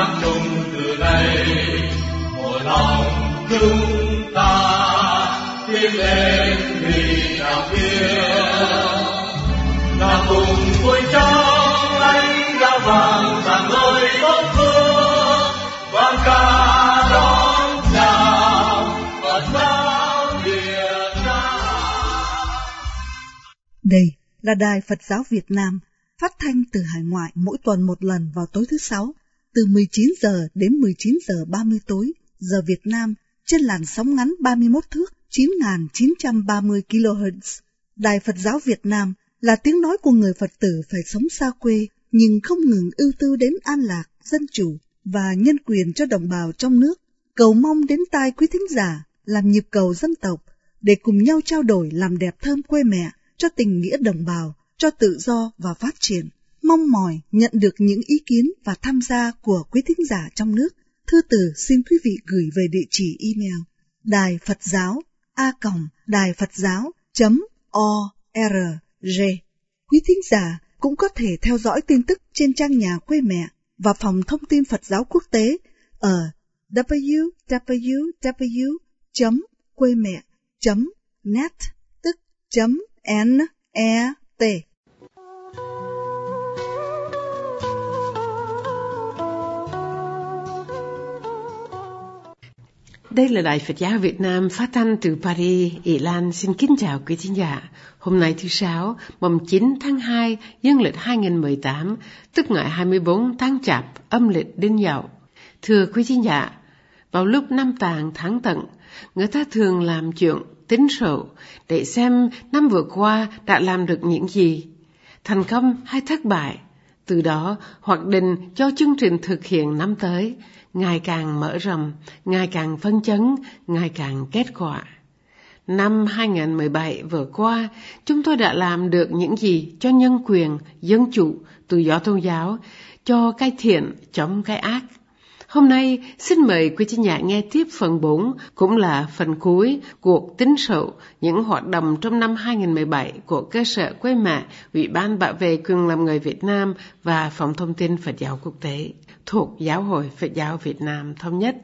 hát chung từ đây một lòng chúng ta tiến lên vì đạo kia là cùng vui trong ánh đã vàng rạng ngời tốt phương vang ca đón chào Phật giáo Việt Đây là Đài Phật giáo Việt Nam, phát thanh từ hải ngoại mỗi tuần một lần vào tối thứ sáu, từ 19 giờ đến 19 giờ 30 tối, giờ Việt Nam, trên làn sóng ngắn 31 thước 9.930 kHz. Đài Phật giáo Việt Nam là tiếng nói của người Phật tử phải sống xa quê, nhưng không ngừng ưu tư đến an lạc, dân chủ và nhân quyền cho đồng bào trong nước. Cầu mong đến tai quý thính giả làm nhịp cầu dân tộc để cùng nhau trao đổi làm đẹp thơm quê mẹ cho tình nghĩa đồng bào, cho tự do và phát triển. Mong mỏi nhận được những ý kiến và tham gia của quý thính giả trong nước. Thư từ xin quý vị gửi về địa chỉ email đài Phật giáo a còng đài Phật giáo chấm o r g. Quý thính giả cũng có thể theo dõi tin tức trên trang nhà quê mẹ và phòng thông tin Phật giáo quốc tế ở www quê mẹ net Đây là Đài Phật giáo Việt Nam phát thanh từ Paris, Ý Lan. Xin kính chào quý thính giả. Hôm nay thứ Sáu, mùng 9 tháng 2, dương lịch 2018, tức ngày 24 tháng Chạp, âm lịch Đinh Dậu. Thưa quý thính giả, vào lúc năm tàng tháng tận, người ta thường làm chuyện tính sổ để xem năm vừa qua đã làm được những gì, thành công hay thất bại. Từ đó, hoạch định cho chương trình thực hiện năm tới, ngày càng mở rộng, ngày càng phân chấn, ngày càng kết quả. Năm 2017 vừa qua, chúng tôi đã làm được những gì cho nhân quyền, dân chủ, tự do tôn giáo, cho cái thiện chống cái ác. Hôm nay, xin mời quý chị nhà nghe tiếp phần 4, cũng là phần cuối cuộc tính sổ những hoạt động trong năm 2017 của cơ sở quê mẹ, Ủy ban bảo vệ quyền làm người Việt Nam và Phòng thông tin Phật giáo quốc tế thuộc Giáo hội Phật giáo Việt Nam Thống nhất.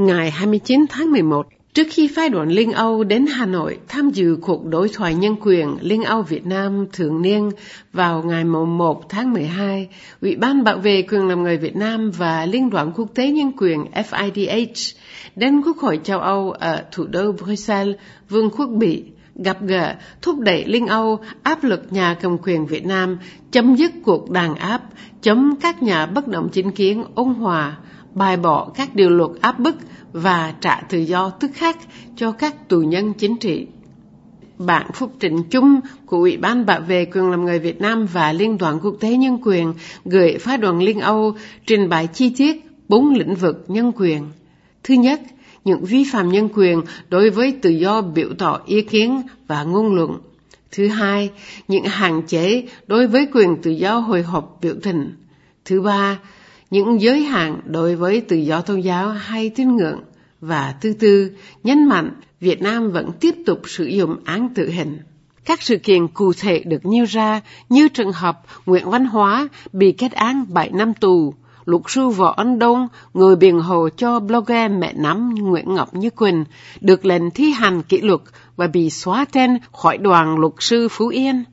Ngày 29 tháng 11, trước khi phái đoàn Liên Âu đến Hà Nội tham dự cuộc đối thoại nhân quyền Liên Âu Việt Nam thường niên vào ngày 1 tháng 12, Ủy ban bảo vệ quyền làm người Việt Nam và Liên đoàn quốc tế nhân quyền FIDH đến Quốc hội châu Âu ở thủ đô Bruxelles, Vương quốc Bỉ gặp gỡ thúc đẩy Liên Âu áp lực nhà cầm quyền Việt Nam chấm dứt cuộc đàn áp, chống các nhà bất động chính kiến ôn hòa, bài bỏ các điều luật áp bức và trả tự do tức khắc cho các tù nhân chính trị. Bản phúc trình chung của Ủy ban bảo vệ quyền làm người Việt Nam và Liên đoàn quốc tế nhân quyền gửi phái đoàn Liên Âu trình bày chi tiết bốn lĩnh vực nhân quyền. Thứ nhất, những vi phạm nhân quyền đối với tự do biểu tỏ ý kiến và ngôn luận. Thứ hai, những hạn chế đối với quyền tự do hồi hộp biểu tình. Thứ ba, những giới hạn đối với tự do tôn giáo hay tín ngưỡng. Và thứ tư, nhấn mạnh Việt Nam vẫn tiếp tục sử dụng án tử hình. Các sự kiện cụ thể được nêu ra như trường hợp Nguyễn Văn Hóa bị kết án 7 năm tù, luật sư Võ Anh Đông, người biện hộ cho blogger mẹ nắm Nguyễn Ngọc Như Quỳnh, được lệnh thi hành kỷ luật và bị xóa tên khỏi đoàn luật sư Phú Yên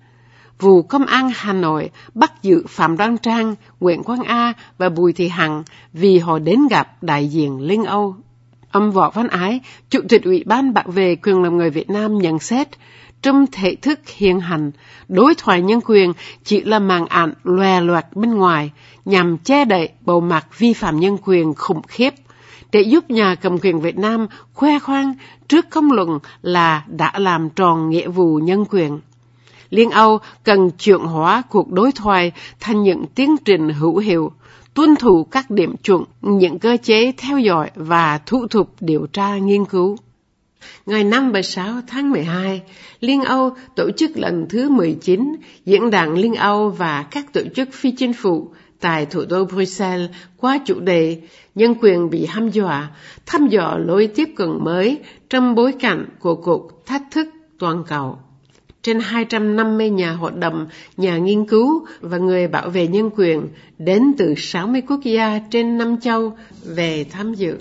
vụ công an Hà Nội bắt giữ Phạm Đoan Trang, Nguyễn Quang A và Bùi Thị Hằng vì họ đến gặp đại diện Linh Âu. Ông Võ Văn Ái, Chủ tịch Ủy ban bảo vệ quyền làm người Việt Nam nhận xét, trong thể thức hiện hành, đối thoại nhân quyền chỉ là màn ảnh loè loạt bên ngoài nhằm che đậy bầu mặt vi phạm nhân quyền khủng khiếp để giúp nhà cầm quyền Việt Nam khoe khoang trước công luận là đã làm tròn nghĩa vụ nhân quyền. Liên Âu cần chuyển hóa cuộc đối thoại thành những tiến trình hữu hiệu, tuân thủ các điểm chuẩn, những cơ chế theo dõi và thủ tục điều tra nghiên cứu. Ngày 5 và 6 tháng 12, Liên Âu tổ chức lần thứ 19 Diễn đàn Liên Âu và các tổ chức phi chính phủ tại thủ đô Bruxelles qua chủ đề Nhân quyền bị hăm dọa, thăm dò lối tiếp cận mới trong bối cảnh của cuộc thách thức toàn cầu. Trên 250 nhà hoạt động, nhà nghiên cứu và người bảo vệ nhân quyền đến từ 60 quốc gia trên năm châu về tham dự.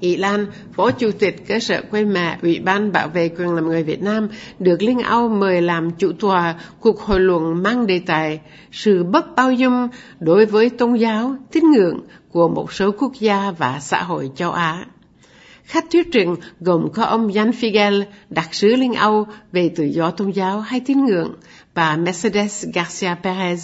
Ý Lan, Phó Chủ tịch cơ sở quê mẹ Ủy ban Bảo vệ quyền làm người Việt Nam, được Liên Âu mời làm chủ tòa cuộc hội luận mang đề tài sự bất bao dung đối với tôn giáo, tín ngưỡng của một số quốc gia và xã hội châu Á. Khách thuyết trình gồm có ông Jan Figel, đặc sứ Liên Âu về tự do tôn giáo hay tín ngưỡng, và Mercedes Garcia Perez,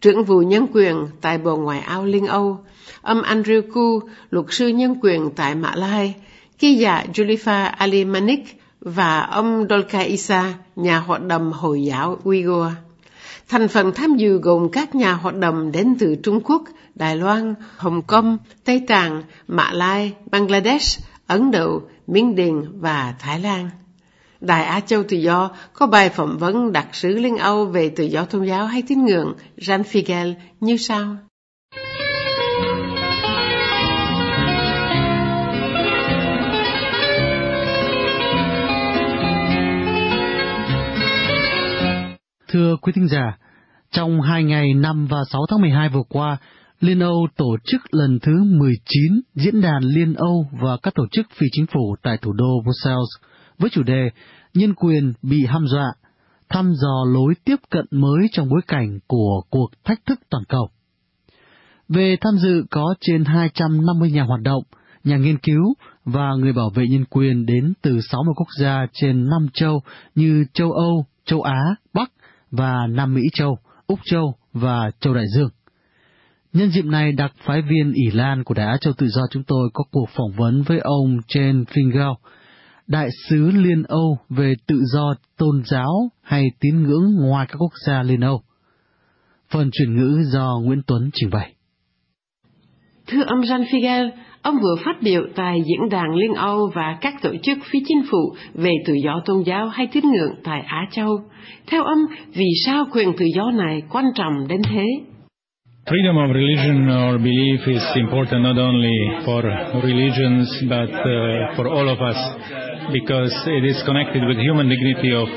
trưởng vụ nhân quyền tại Bộ Ngoại giao Liên Âu, ông Andrew Ku, luật sư nhân quyền tại Mã Lai, ký giả Julifa Ali Manik và ông Dolka Isa, nhà hoạt động Hồi giáo Uyghur. Thành phần tham dự gồm các nhà hoạt động đến từ Trung Quốc, Đài Loan, Hồng Kông, Tây Tạng, Mã Lai, Bangladesh, Ấn Độ, Miến Điện và Thái Lan. Đài Á Châu Tự Do có bài phỏng vấn đặc sứ Liên Âu về tự do tôn giáo hay tín ngưỡng Jan Figel như sau. Thưa quý thính giả, trong hai ngày 5 và 6 tháng 12 vừa qua, Liên Âu tổ chức lần thứ 19 diễn đàn Liên Âu và các tổ chức phi chính phủ tại thủ đô Brussels với chủ đề Nhân quyền bị hăm dọa, thăm dò lối tiếp cận mới trong bối cảnh của cuộc thách thức toàn cầu. Về tham dự có trên 250 nhà hoạt động, nhà nghiên cứu và người bảo vệ nhân quyền đến từ 60 quốc gia trên 5 châu như châu Âu, châu Á, Bắc và Nam Mỹ Châu, Úc Châu và Châu Đại Dương. Nhân dịp này, đặc phái viên ỷ Lan của Đài Á Châu Tự Do chúng tôi có cuộc phỏng vấn với ông Jen Fingel, đại sứ Liên Âu về tự do tôn giáo hay tín ngưỡng ngoài các quốc gia Liên Âu. Phần chuyển ngữ do Nguyễn Tuấn trình bày. Thưa ông Jean Figel, ông vừa phát biểu tại Diễn đàn Liên Âu và các tổ chức phi chính phủ về tự do tôn giáo hay tín ngưỡng tại Á Châu. Theo ông, vì sao quyền tự do này quan trọng đến thế? Freedom of religion or belief is important not only for religions but uh, for all of us because it is connected with human dignity of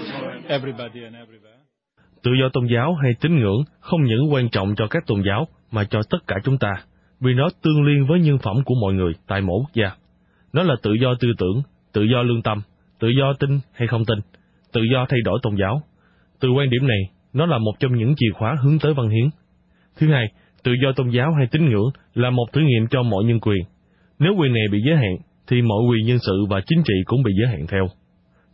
everybody and everywhere. Tự do tôn giáo hay tín ngưỡng không những quan trọng cho các tôn giáo mà cho tất cả chúng ta, vì nó tương liên với nhân phẩm của mọi người tại mỗi quốc gia. Nó là tự do tư tưởng, tự do lương tâm, tự do tin hay không tin, tự do thay đổi tôn giáo. Từ quan điểm này, nó là một trong những chìa khóa hướng tới văn hiến. Thứ hai, tự do tôn giáo hay tín ngưỡng là một thử nghiệm cho mọi nhân quyền. Nếu quyền này bị giới hạn, thì mọi quyền nhân sự và chính trị cũng bị giới hạn theo.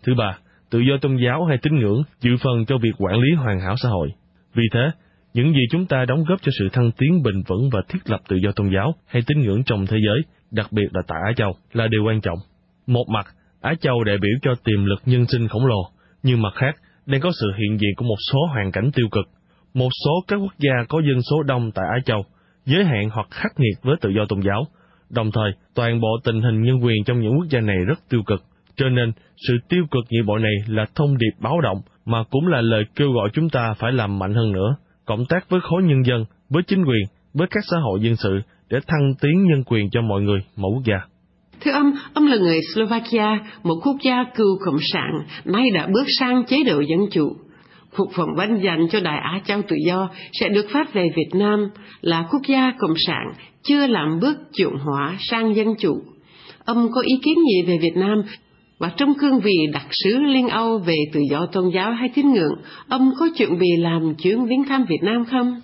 Thứ ba, tự do tôn giáo hay tín ngưỡng dự phần cho việc quản lý hoàn hảo xã hội. Vì thế, những gì chúng ta đóng góp cho sự thăng tiến bền vững và thiết lập tự do tôn giáo hay tín ngưỡng trong thế giới, đặc biệt là tại Á Châu, là điều quan trọng. Một mặt, Á Châu đại biểu cho tiềm lực nhân sinh khổng lồ, nhưng mặt khác, đang có sự hiện diện của một số hoàn cảnh tiêu cực. Một số các quốc gia có dân số đông tại Á Châu, giới hạn hoặc khắc nghiệt với tự do tôn giáo, Đồng thời, toàn bộ tình hình nhân quyền trong những quốc gia này rất tiêu cực, cho nên sự tiêu cực như bộ này là thông điệp báo động mà cũng là lời kêu gọi chúng ta phải làm mạnh hơn nữa, cộng tác với khối nhân dân, với chính quyền, với các xã hội dân sự để thăng tiến nhân quyền cho mọi người, mọi quốc gia. Thưa ông, ông là người Slovakia, một quốc gia cựu cộng sản, nay đã bước sang chế độ dân chủ. Cuộc phỏng vấn dành cho đại Á Châu Tự Do sẽ được phát về Việt Nam là quốc gia cộng sản chưa làm bước chuyển hóa sang dân chủ. Ông có ý kiến gì về Việt Nam và trong cương vị đặc sứ Liên Âu về tự do tôn giáo hay tín ngưỡng, ông có chuẩn bị làm chuyến viếng thăm Việt Nam không?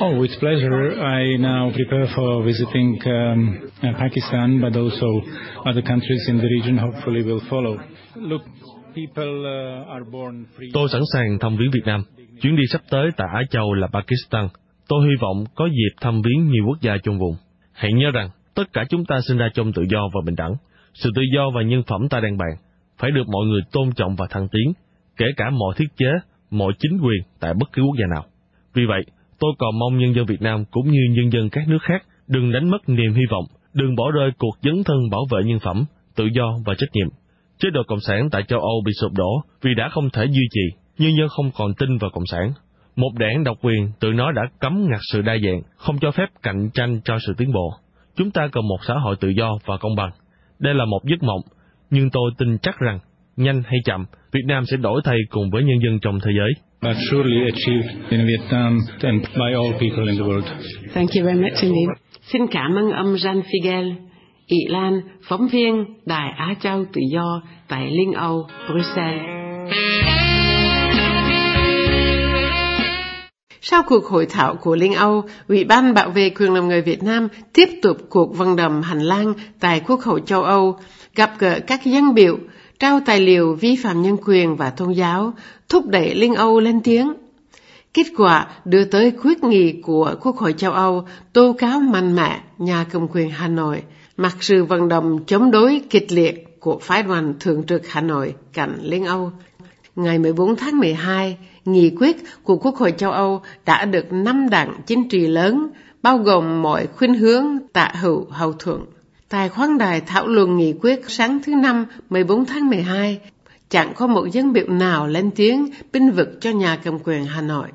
Oh, with pleasure. I now prepare for visiting um, Pakistan, but also other countries in the region hopefully will follow. Look, Tôi sẵn sàng thăm viếng Việt Nam. Chuyến đi sắp tới tại Á Châu là Pakistan. Tôi hy vọng có dịp thăm viếng nhiều quốc gia trong vùng. Hãy nhớ rằng, tất cả chúng ta sinh ra trong tự do và bình đẳng. Sự tự do và nhân phẩm ta đang bàn, phải được mọi người tôn trọng và thăng tiến, kể cả mọi thiết chế, mọi chính quyền tại bất cứ quốc gia nào. Vì vậy, tôi còn mong nhân dân Việt Nam cũng như nhân dân các nước khác đừng đánh mất niềm hy vọng, đừng bỏ rơi cuộc dấn thân bảo vệ nhân phẩm, tự do và trách nhiệm. Chế độ Cộng sản tại châu Âu bị sụp đổ vì đã không thể duy trì, nhân dân không còn tin vào Cộng sản. Một đảng độc quyền tự nó đã cấm ngặt sự đa dạng, không cho phép cạnh tranh cho sự tiến bộ. Chúng ta cần một xã hội tự do và công bằng. Đây là một giấc mộng, nhưng tôi tin chắc rằng, nhanh hay chậm, Việt Nam sẽ đổi thay cùng với nhân dân trong thế giới. But surely achieved in Vietnam and by all people in the world. Thank you very much indeed. Xin cảm ơn ông Jean Figel, Ị Lan, phóng viên Đài Á Châu Tự Do tại Liên Âu, Bruxelles. Sau cuộc hội thảo của Liên Âu, Ủy ban bảo vệ quyền làm người Việt Nam tiếp tục cuộc vận động hành lang tại Quốc hội châu Âu, gặp gỡ các dân biểu, trao tài liệu vi phạm nhân quyền và tôn giáo, thúc đẩy Liên Âu lên tiếng. Kết quả đưa tới quyết nghị của Quốc hội châu Âu tố cáo mạnh mẽ nhà cầm quyền Hà Nội, mặc sự vận động chống đối kịch liệt của phái đoàn thường trực Hà Nội cạnh Liên Âu. Ngày 14 tháng 12, nghị quyết của Quốc hội châu Âu đã được năm đảng chính trị lớn, bao gồm mọi khuynh hướng tạ hữu hậu thuận. Tại khoáng đài thảo luận nghị quyết sáng thứ Năm 14 tháng 12, chẳng có một dân biểu nào lên tiếng binh vực cho nhà cầm quyền Hà Nội.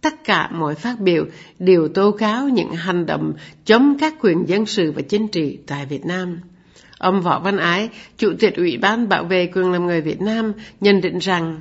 Tất cả mọi phát biểu đều tố cáo những hành động chống các quyền dân sự và chính trị tại Việt Nam. Ông Võ Văn Ái, Chủ tịch Ủy ban Bảo vệ quyền làm người Việt Nam, nhận định rằng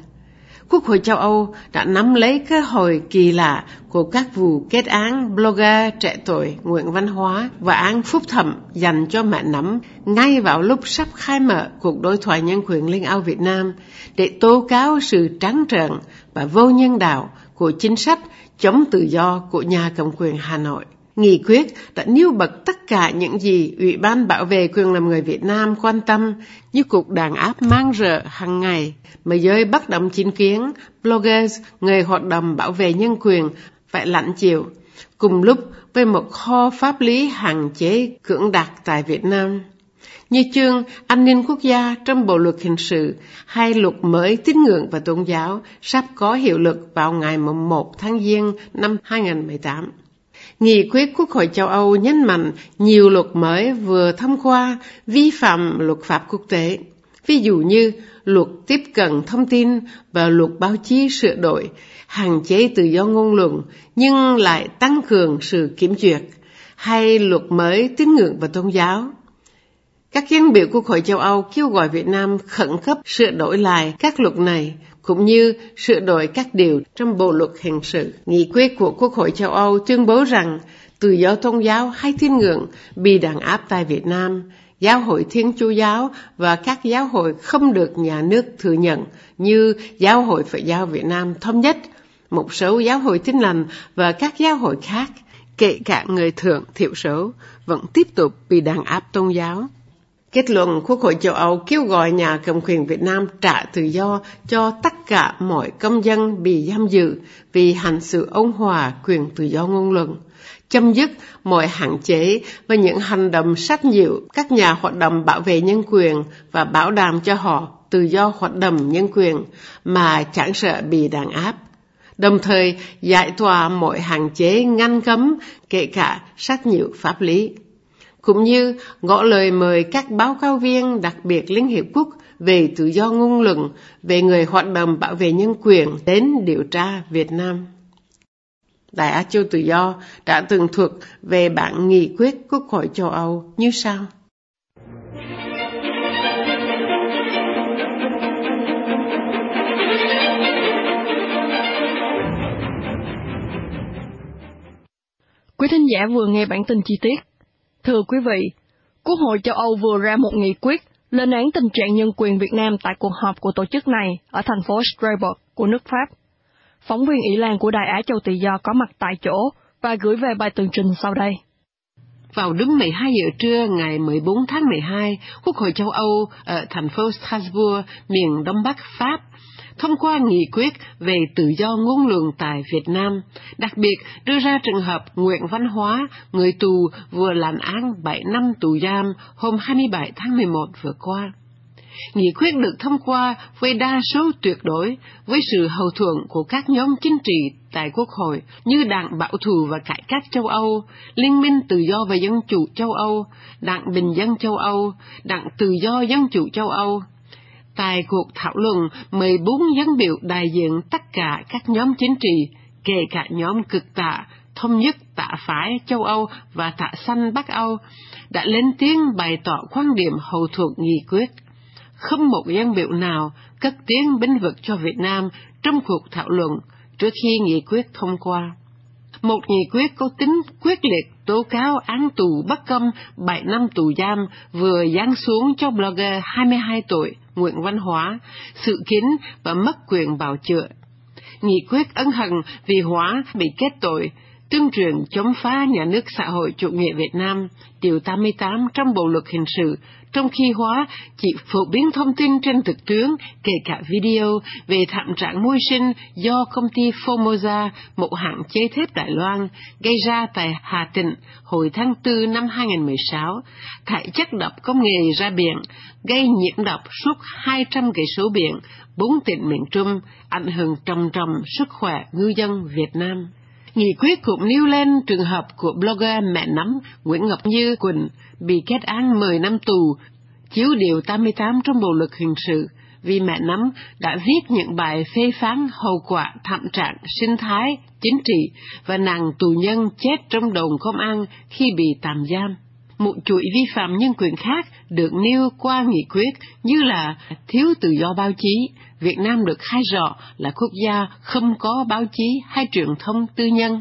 Quốc hội châu Âu đã nắm lấy cơ hội kỳ lạ của các vụ kết án blogger trẻ tuổi Nguyễn Văn Hóa và án phúc thẩm dành cho mẹ nắm ngay vào lúc sắp khai mở cuộc đối thoại nhân quyền Liên Âu Việt Nam để tố cáo sự trắng trợn và vô nhân đạo của chính sách chống tự do của nhà cầm quyền Hà Nội. Nghị quyết đã nêu bật tất cả những gì Ủy ban bảo vệ quyền làm người Việt Nam quan tâm như cuộc đàn áp mang rợ hàng ngày, mà giới bất động chính kiến, bloggers, người hoạt động bảo vệ nhân quyền phải lãnh chịu, cùng lúc với một kho pháp lý hạn chế cưỡng đặt tại Việt Nam. Như chương An ninh quốc gia trong Bộ luật hình sự hay luật mới tín ngưỡng và tôn giáo sắp có hiệu lực vào ngày 1 tháng Giêng năm 2018. Nghị quyết Quốc hội châu Âu nhấn mạnh nhiều luật mới vừa thông qua vi phạm luật pháp quốc tế, ví dụ như luật tiếp cận thông tin và luật báo chí sửa đổi, hạn chế tự do ngôn luận nhưng lại tăng cường sự kiểm duyệt, hay luật mới tín ngưỡng và tôn giáo. Các dân biểu Quốc hội châu Âu kêu gọi Việt Nam khẩn cấp sửa đổi lại các luật này cũng như sửa đổi các điều trong Bộ luật hình sự. Nghị quyết của Quốc hội châu Âu tuyên bố rằng tự do tôn giáo hay tín ngưỡng bị đàn áp tại Việt Nam, giáo hội Thiên Chúa giáo và các giáo hội không được nhà nước thừa nhận như giáo hội Phật giáo Việt Nam thống nhất, một số giáo hội tin lành và các giáo hội khác, kể cả người thượng thiểu số, vẫn tiếp tục bị đàn áp tôn giáo. Kết luận Quốc hội châu Âu kêu gọi nhà cầm quyền Việt Nam trả tự do cho tất cả mọi công dân bị giam giữ vì hành sự ôn hòa quyền tự do ngôn luận, chấm dứt mọi hạn chế và những hành động sách nhiễu các nhà hoạt động bảo vệ nhân quyền và bảo đảm cho họ tự do hoạt động nhân quyền mà chẳng sợ bị đàn áp. Đồng thời giải tỏa mọi hạn chế ngăn cấm kể cả sách nhiễu pháp lý cũng như ngỏ lời mời các báo cáo viên đặc biệt Liên Hiệp Quốc về tự do ngôn luận, về người hoạt động bảo vệ nhân quyền đến điều tra Việt Nam. Đại Á Châu Tự Do đã từng thuật về bản nghị quyết Quốc hội châu Âu như sau. Quý thính giả vừa nghe bản tin chi tiết Thưa quý vị, Quốc hội châu Âu vừa ra một nghị quyết lên án tình trạng nhân quyền Việt Nam tại cuộc họp của tổ chức này ở thành phố Strasbourg của nước Pháp. Phóng viên Ý Lan của Đài Á Châu Tự Do có mặt tại chỗ và gửi về bài tường trình sau đây. Vào đúng 12 giờ trưa ngày 14 tháng 12, Quốc hội châu Âu ở thành phố Strasbourg, miền Đông Bắc Pháp, thông qua nghị quyết về tự do ngôn luận tại Việt Nam, đặc biệt đưa ra trường hợp Nguyễn Văn Hóa, người tù vừa lãnh án 7 năm tù giam hôm 27 tháng 11 vừa qua. Nghị quyết được thông qua với đa số tuyệt đối, với sự hậu thuận của các nhóm chính trị tại Quốc hội như Đảng Bảo thủ và Cải cách châu Âu, Liên minh Tự do và Dân chủ châu Âu, Đảng Bình dân châu Âu, Đảng Tự do Dân chủ châu Âu, Tại cuộc thảo luận, 14 dân biểu đại diện tất cả các nhóm chính trị, kể cả nhóm cực tả, thống nhất tả phái châu Âu và tả xanh Bắc Âu, đã lên tiếng bày tỏ quan điểm hậu thuộc nghị quyết. Không một dân biểu nào cất tiếng binh vực cho Việt Nam trong cuộc thảo luận trước khi nghị quyết thông qua. Một nghị quyết có tính quyết liệt tố cáo án tù bất công 7 năm tù giam vừa giáng xuống cho blogger 22 tuổi nguyện Văn Hóa, sự kiến và mất quyền bào chữa. Nghị quyết ân hận vì Hóa bị kết tội, tuyên truyền chống phá nhà nước xã hội chủ nghĩa Việt Nam, điều 88 trong Bộ luật hình sự, trong khi Hóa chỉ phổ biến thông tin trên thực tướng kể cả video về thảm trạng môi sinh do công ty Formosa, một hãng chế thép Đài Loan, gây ra tại Hà Tịnh hồi tháng 4 năm 2016, thải chất độc công nghệ ra biển, gây nhiễm độc suốt 200 cây số biển, bốn tỉnh miền Trung, ảnh hưởng trầm trầm sức khỏe ngư dân Việt Nam. Nghị quyết cũng nêu lên trường hợp của blogger mẹ nắm Nguyễn Ngọc Như Quỳnh bị kết án 10 năm tù, chiếu điều 88 trong bộ luật hình sự vì mẹ nắm đã viết những bài phê phán hậu quả thảm trạng sinh thái, chính trị và nàng tù nhân chết trong đồn công an khi bị tạm giam. Một chuỗi vi phạm nhân quyền khác được nêu qua nghị quyết như là thiếu tự do báo chí, Việt Nam được khai rõ là quốc gia không có báo chí hay truyền thông tư nhân,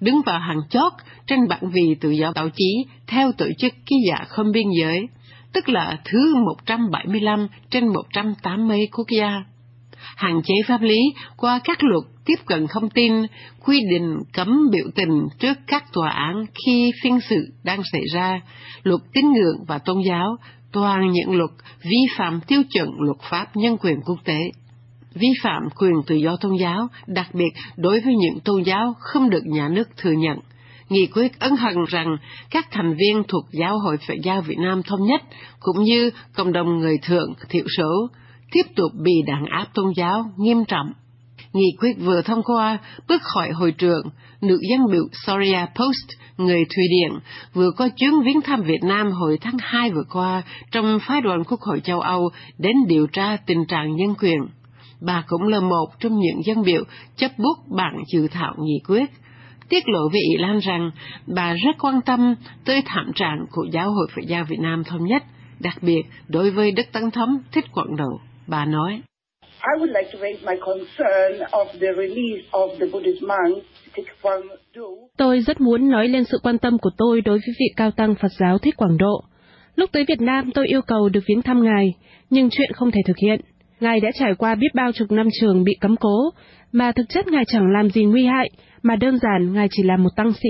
đứng vào hàng chót trên bảng vì tự do báo chí theo tổ chức ký giả không biên giới, tức là thứ 175 trên 180 quốc gia. Hạn chế pháp lý qua các luật tiếp cận thông tin, quy định cấm biểu tình trước các tòa án khi phiên sự đang xảy ra, luật tín ngưỡng và tôn giáo, toàn những luật vi phạm tiêu chuẩn luật pháp nhân quyền quốc tế vi phạm quyền tự do tôn giáo, đặc biệt đối với những tôn giáo không được nhà nước thừa nhận. Nghị quyết ấn hận rằng các thành viên thuộc Giáo hội Phật giáo Việt Nam Thống nhất cũng như cộng đồng người thượng thiểu số tiếp tục bị đàn áp tôn giáo nghiêm trọng. Nghị quyết vừa thông qua bước khỏi hội trường, nữ dân biểu Soria Post, người Thụy Điển, vừa có chuyến viếng thăm Việt Nam hồi tháng 2 vừa qua trong phái đoàn Quốc hội châu Âu đến điều tra tình trạng nhân quyền bà cũng là một trong những dân biểu chấp bút bản dự thảo nghị quyết, tiết lộ với Ý Lan rằng bà rất quan tâm tới thảm trạng của Giáo hội Phật giáo Việt Nam Thống nhất, đặc biệt đối với Đức Tăng Thống Thích Quảng đầu. Bà nói, I would like to raise my concern of the release of the Buddhist monk Thích Quảng Độ. Tôi rất muốn nói lên sự quan tâm của tôi đối với vị cao tăng Phật giáo Thích Quảng Độ. Lúc tới Việt Nam tôi yêu cầu được viếng thăm Ngài, nhưng chuyện không thể thực hiện. Ngài đã trải qua biết bao chục năm trường bị cấm cố, mà thực chất Ngài chẳng làm gì nguy hại, mà đơn giản Ngài chỉ là một tăng sĩ.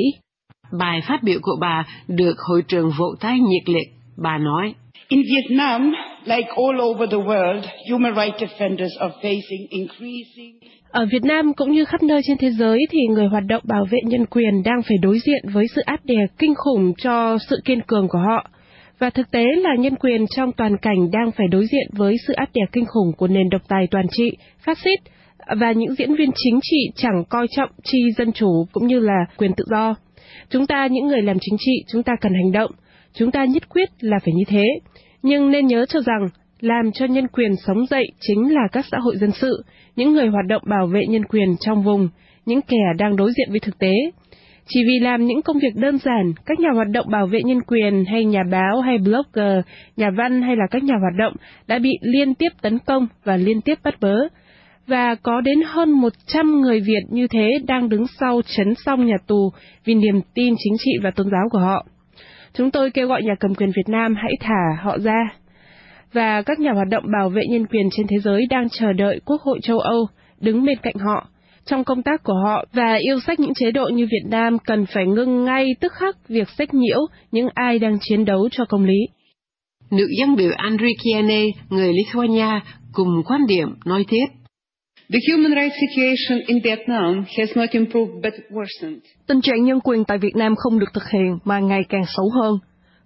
Bài phát biểu của bà được hội trường vỗ tay nhiệt liệt. Bà nói, In Vietnam, like all over the world, human rights defenders are facing increasing ở Việt Nam cũng như khắp nơi trên thế giới thì người hoạt động bảo vệ nhân quyền đang phải đối diện với sự áp đè kinh khủng cho sự kiên cường của họ. Và thực tế là nhân quyền trong toàn cảnh đang phải đối diện với sự áp đè kinh khủng của nền độc tài toàn trị, phát xít, và những diễn viên chính trị chẳng coi trọng chi dân chủ cũng như là quyền tự do. Chúng ta, những người làm chính trị, chúng ta cần hành động. Chúng ta nhất quyết là phải như thế. Nhưng nên nhớ cho rằng, làm cho nhân quyền sống dậy chính là các xã hội dân sự, những người hoạt động bảo vệ nhân quyền trong vùng, những kẻ đang đối diện với thực tế. Chỉ vì làm những công việc đơn giản, các nhà hoạt động bảo vệ nhân quyền hay nhà báo hay blogger, nhà văn hay là các nhà hoạt động đã bị liên tiếp tấn công và liên tiếp bắt bớ. Và có đến hơn 100 người Việt như thế đang đứng sau chấn song nhà tù vì niềm tin chính trị và tôn giáo của họ. Chúng tôi kêu gọi nhà cầm quyền Việt Nam hãy thả họ ra. Và các nhà hoạt động bảo vệ nhân quyền trên thế giới đang chờ đợi Quốc hội châu Âu đứng bên cạnh họ trong công tác của họ và yêu sách những chế độ như Việt Nam cần phải ngưng ngay tức khắc việc sách nhiễu những ai đang chiến đấu cho công lý. Nữ dân biểu Andrikiene, người Lithuania, cùng quan điểm nói tiếp. The human rights situation in Vietnam has not improved but worsened. Tình trạng nhân quyền tại Việt Nam không được thực hiện mà ngày càng xấu hơn.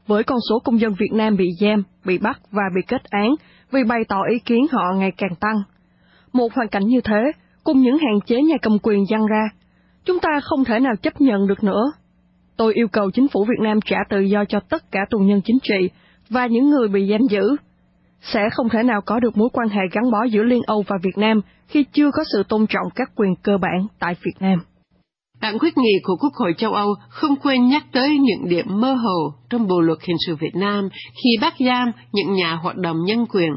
Với con số công dân Việt Nam bị giam, bị bắt và bị kết án vì bày tỏ ý kiến họ ngày càng tăng. Một hoàn cảnh như thế cùng những hạn chế nhà cầm quyền dăng ra, chúng ta không thể nào chấp nhận được nữa. Tôi yêu cầu chính phủ Việt Nam trả tự do cho tất cả tù nhân chính trị và những người bị giam giữ. Sẽ không thể nào có được mối quan hệ gắn bó giữa Liên Âu và Việt Nam khi chưa có sự tôn trọng các quyền cơ bản tại Việt Nam. Bản quyết nghị của Quốc hội châu Âu không quên nhắc tới những điểm mơ hồ trong Bộ luật hình sự Việt Nam khi bắt giam những nhà hoạt động nhân quyền.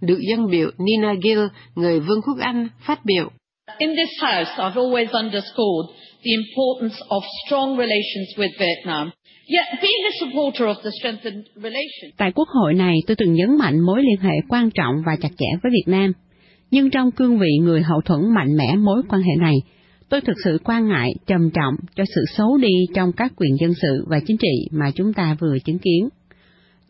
Được dân biểu Nina Gill, người Vương quốc Anh, phát biểu. In this House, I've always underscored the importance of strong relations with Vietnam. Tại Quốc hội này, tôi từng nhấn mạnh mối liên hệ quan trọng và chặt chẽ với Việt Nam. Nhưng trong cương vị người hậu thuẫn mạnh mẽ mối quan hệ này, tôi thực sự quan ngại trầm trọng cho sự xấu đi trong các quyền dân sự và chính trị mà chúng ta vừa chứng kiến.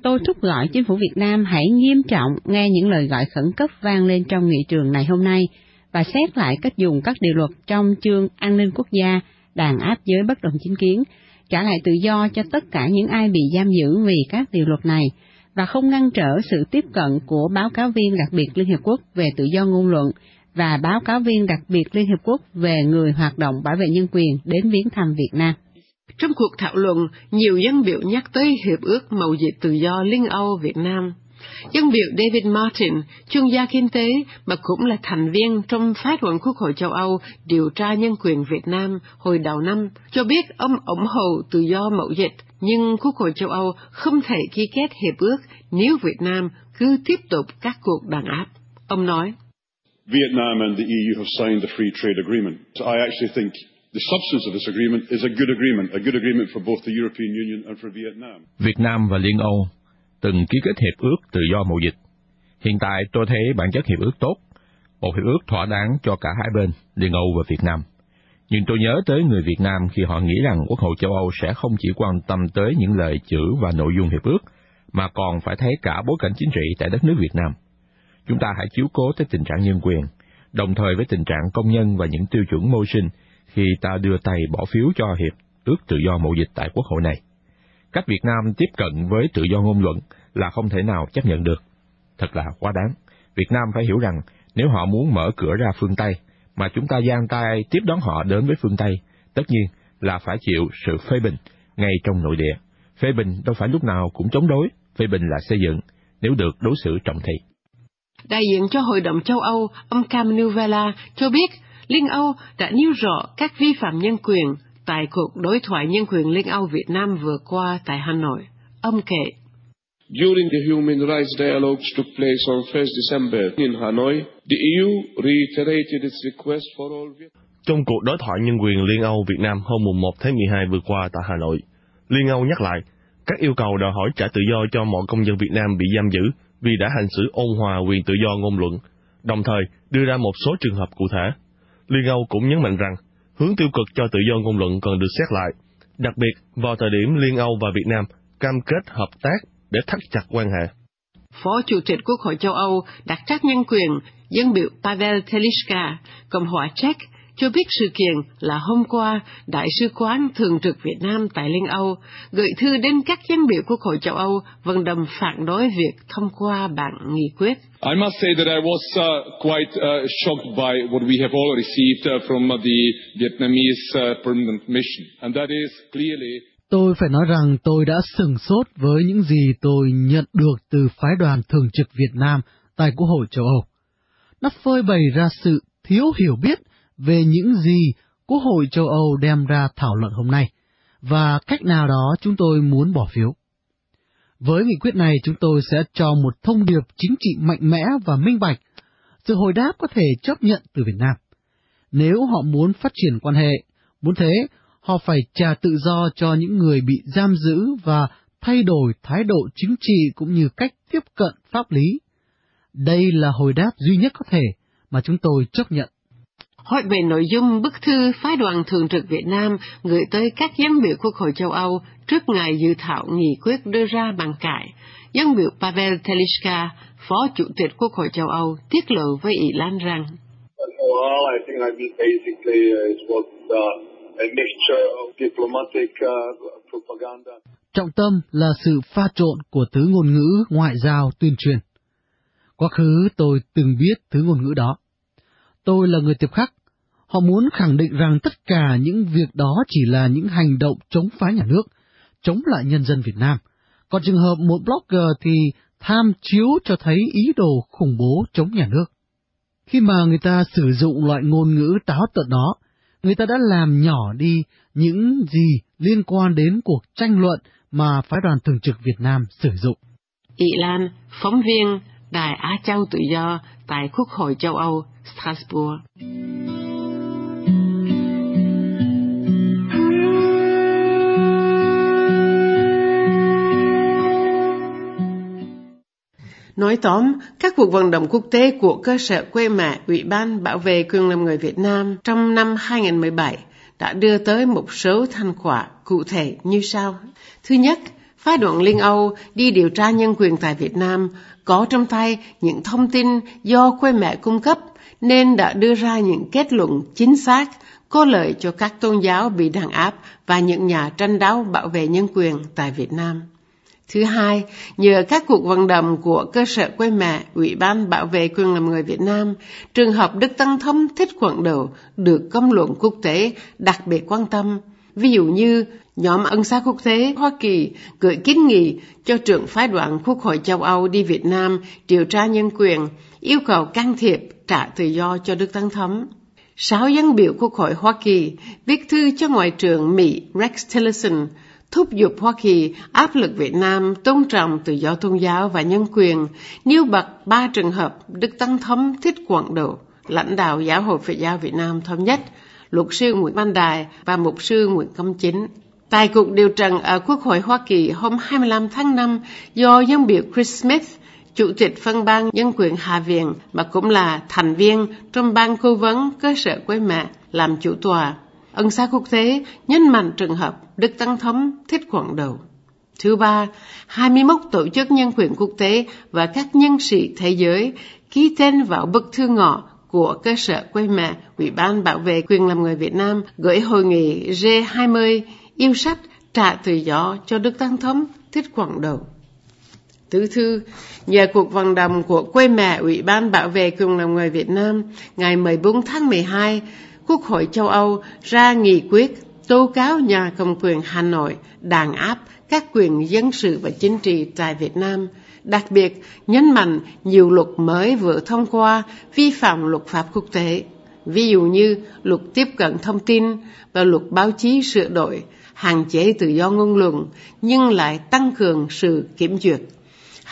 Tôi thúc gọi chính phủ Việt Nam hãy nghiêm trọng nghe những lời gọi khẩn cấp vang lên trong nghị trường này hôm nay và xét lại cách dùng các điều luật trong chương an ninh quốc gia, đàn áp giới bất đồng chính kiến, trả lại tự do cho tất cả những ai bị giam giữ vì các điều luật này và không ngăn trở sự tiếp cận của báo cáo viên đặc biệt Liên Hiệp Quốc về tự do ngôn luận và báo cáo viên đặc biệt Liên Hiệp Quốc về người hoạt động bảo vệ nhân quyền đến viếng thăm Việt Nam. Trong cuộc thảo luận, nhiều dân biểu nhắc tới Hiệp ước Mậu dịch Tự do Liên Âu Việt Nam. Dân biểu David Martin, chuyên gia kinh tế mà cũng là thành viên trong phái đoàn Quốc hội châu Âu điều tra nhân quyền Việt Nam hồi đầu năm, cho biết ông ủng hộ tự do mậu dịch, nhưng Quốc hội châu Âu không thể ký kết hiệp ước nếu Việt Nam cứ tiếp tục các cuộc đàn áp. Ông nói, Vietnam and the EU have signed the free trade agreement. So I actually think the substance of this agreement is a good agreement, a good agreement for both the European Union and for Vietnam. Việt Nam và Liên Âu từng ký kết hiệp ước tự do mậu dịch. Hiện tại tôi thấy bản chất hiệp ước tốt, một hiệp ước thỏa đáng cho cả hai bên, Liên Âu và Việt Nam. Nhưng tôi nhớ tới người Việt Nam khi họ nghĩ rằng Quốc hội châu Âu sẽ không chỉ quan tâm tới những lời chữ và nội dung hiệp ước, mà còn phải thấy cả bối cảnh chính trị tại đất nước Việt Nam. Chúng ta hãy chiếu cố tới tình trạng nhân quyền, đồng thời với tình trạng công nhân và những tiêu chuẩn mưu sinh khi ta đưa tay bỏ phiếu cho hiệp ước tự do mậu dịch tại Quốc hội này. Cách Việt Nam tiếp cận với tự do ngôn luận là không thể nào chấp nhận được. Thật là quá đáng. Việt Nam phải hiểu rằng nếu họ muốn mở cửa ra phương Tây, mà chúng ta giang tay tiếp đón họ đến với phương Tây, tất nhiên là phải chịu sự phê bình ngay trong nội địa. Phê bình đâu phải lúc nào cũng chống đối, phê bình là xây dựng, nếu được đối xử trọng thị. Đại diện cho Hội đồng châu Âu, ông Cam Nuvella cho biết Liên Âu đã nêu rõ các vi phạm nhân quyền tại cuộc đối thoại nhân quyền Liên Âu Việt Nam vừa qua tại Hà Nội. Ông kể. During the human rights dialogues took place on 1st December in Hanoi, the EU reiterated its request for all Trong cuộc đối thoại nhân quyền Liên Âu Việt Nam hôm 1 tháng 12 vừa qua tại Hà Nội, Liên Âu nhắc lại các yêu cầu đòi hỏi trả tự do cho mọi công dân Việt Nam bị giam giữ vì đã hành xử ôn hòa quyền tự do ngôn luận, đồng thời đưa ra một số trường hợp cụ thể. Liên Âu cũng nhấn mạnh rằng hướng tiêu cực cho tự do ngôn luận cần được xét lại, đặc biệt vào thời điểm Liên Âu và Việt Nam cam kết hợp tác để thắt chặt quan hệ. Phó Chủ tịch Quốc hội châu Âu đặc trách nhân quyền dân biểu Pavel Telishka, Cộng hòa Czech, cho biết sự kiện là hôm qua Đại sứ quán Thường trực Việt Nam tại Liên Âu gửi thư đến các dân biểu Quốc hội châu Âu vận động phản đối việc thông qua bản nghị quyết. I must say that I was uh, quite uh, shocked by what we have all received uh, from the Vietnamese uh, permanent mission, and that is clearly Tôi phải nói rằng tôi đã sừng sốt với những gì tôi nhận được từ phái đoàn thường trực Việt Nam tại Quốc hội châu Âu. Nó phơi bày ra sự thiếu hiểu biết về những gì Quốc hội châu Âu đem ra thảo luận hôm nay, và cách nào đó chúng tôi muốn bỏ phiếu. Với nghị quyết này chúng tôi sẽ cho một thông điệp chính trị mạnh mẽ và minh bạch, sự hồi đáp có thể chấp nhận từ Việt Nam. Nếu họ muốn phát triển quan hệ, muốn thế, họ phải trả tự do cho những người bị giam giữ và thay đổi thái độ chính trị cũng như cách tiếp cận pháp lý. Đây là hồi đáp duy nhất có thể mà chúng tôi chấp nhận. Hỏi về nội dung bức thư phái đoàn thường trực Việt Nam gửi tới các dân biểu Quốc hội châu Âu trước ngày dự thảo nghị quyết đưa ra bằng cải, dân biểu Pavel Telishka, Phó Chủ tịch Quốc hội châu Âu, tiết lộ với Ý Lan rằng uh. Trọng tâm là sự pha trộn của thứ ngôn ngữ ngoại giao tuyên truyền. Quá khứ tôi từng biết thứ ngôn ngữ đó. Tôi là người tiếp khắc. Họ muốn khẳng định rằng tất cả những việc đó chỉ là những hành động chống phá nhà nước, chống lại nhân dân Việt Nam. Còn trường hợp một blogger thì tham chiếu cho thấy ý đồ khủng bố chống nhà nước. Khi mà người ta sử dụng loại ngôn ngữ táo tợn đó, người ta đã làm nhỏ đi những gì liên quan đến cuộc tranh luận mà phái đoàn thường trực Việt Nam sử dụng. Ý Lan, phóng viên Đài Á Châu Tự Do tại Quốc hội châu Âu, Strasbourg. Nói tóm, các cuộc vận động quốc tế của cơ sở quê mẹ Ủy ban Bảo vệ quyền làm người Việt Nam trong năm 2017 đã đưa tới một số thành quả cụ thể như sau. Thứ nhất, phái đoàn Liên Âu đi điều tra nhân quyền tại Việt Nam có trong tay những thông tin do quê mẹ cung cấp nên đã đưa ra những kết luận chính xác có lợi cho các tôn giáo bị đàn áp và những nhà tranh đấu bảo vệ nhân quyền tại Việt Nam. Thứ hai, nhờ các cuộc vận động của cơ sở quê mẹ, Ủy ban bảo vệ quyền làm người Việt Nam, trường hợp Đức Tăng Thống Thích Quảng Đầu được công luận quốc tế đặc biệt quan tâm. Ví dụ như nhóm ân xá quốc tế Hoa Kỳ gửi kiến nghị cho trưởng phái đoàn Quốc hội châu Âu đi Việt Nam điều tra nhân quyền, yêu cầu can thiệp trả tự do cho Đức Tăng thấm Sáu dân biểu Quốc hội Hoa Kỳ viết thư cho Ngoại trưởng Mỹ Rex Tillerson thúc giục Hoa Kỳ áp lực Việt Nam tôn trọng tự do tôn giáo và nhân quyền, nêu bật ba trường hợp Đức Tăng thấm Thích Quảng Độ, lãnh đạo Giáo hội Phật giáo Việt Nam thống nhất, luật sư Nguyễn Văn Đài và mục sư Nguyễn Công Chính. Tại cuộc điều trần ở Quốc hội Hoa Kỳ hôm 25 tháng 5 do dân biểu Chris Smith, Chủ tịch phân ban nhân quyền Hạ viện mà cũng là thành viên trong ban cố vấn cơ sở quê mẹ làm chủ tòa ân xá quốc tế nhấn mạnh trường hợp Đức Tăng Thống thích quảng đầu. Thứ ba, 21 tổ chức nhân quyền quốc tế và các nhân sĩ thế giới ký tên vào bức thư ngọ của cơ sở quê mẹ Ủy ban Bảo vệ quyền làm người Việt Nam gửi hội nghị G20 yêu sách trả tự do cho Đức Tăng Thống thích quảng đầu. Tứ thư, nhờ cuộc vận động của quê mẹ Ủy ban Bảo vệ quyền làm người Việt Nam ngày 14 tháng 12, Quốc hội châu Âu ra nghị quyết tố cáo nhà cầm quyền Hà Nội đàn áp các quyền dân sự và chính trị tại Việt Nam, đặc biệt nhấn mạnh nhiều luật mới vừa thông qua vi phạm luật pháp quốc tế, ví dụ như luật tiếp cận thông tin và luật báo chí sửa đổi, hạn chế tự do ngôn luận nhưng lại tăng cường sự kiểm duyệt,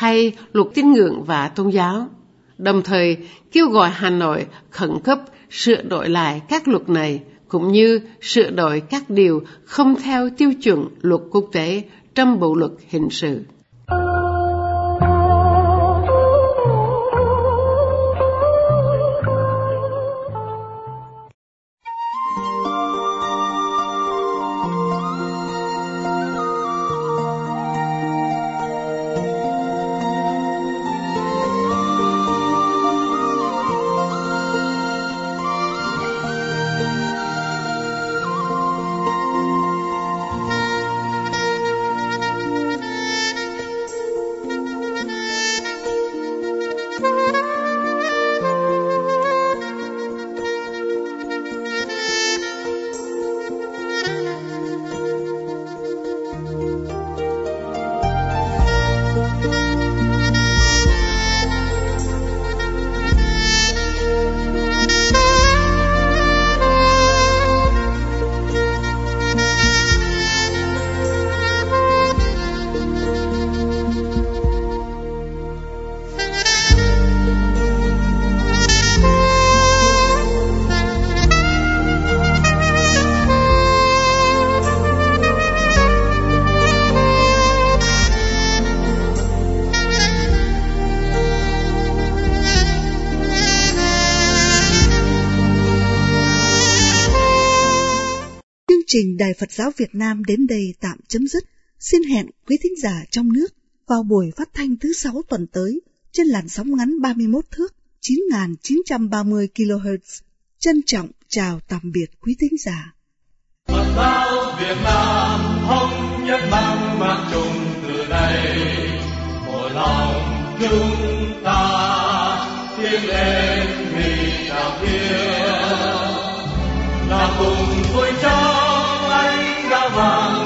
hay luật tín ngưỡng và tôn giáo, đồng thời kêu gọi Hà Nội khẩn cấp sửa đổi lại các luật này cũng như sửa đổi các điều không theo tiêu chuẩn luật quốc tế trong bộ luật hình sự. Trình Đài Phật giáo Việt Nam đến đây tạm chấm dứt. Xin hẹn quý thính giả trong nước vào buổi phát thanh thứ sáu tuần tới trên làn sóng ngắn 31 thước 9.930 kHz. Trân trọng chào tạm biệt quý thính giả. Phật giáo Việt Nam thống nhất mang mang chung từ đây một lòng chúng ta tiến lên vì đạo thiên one.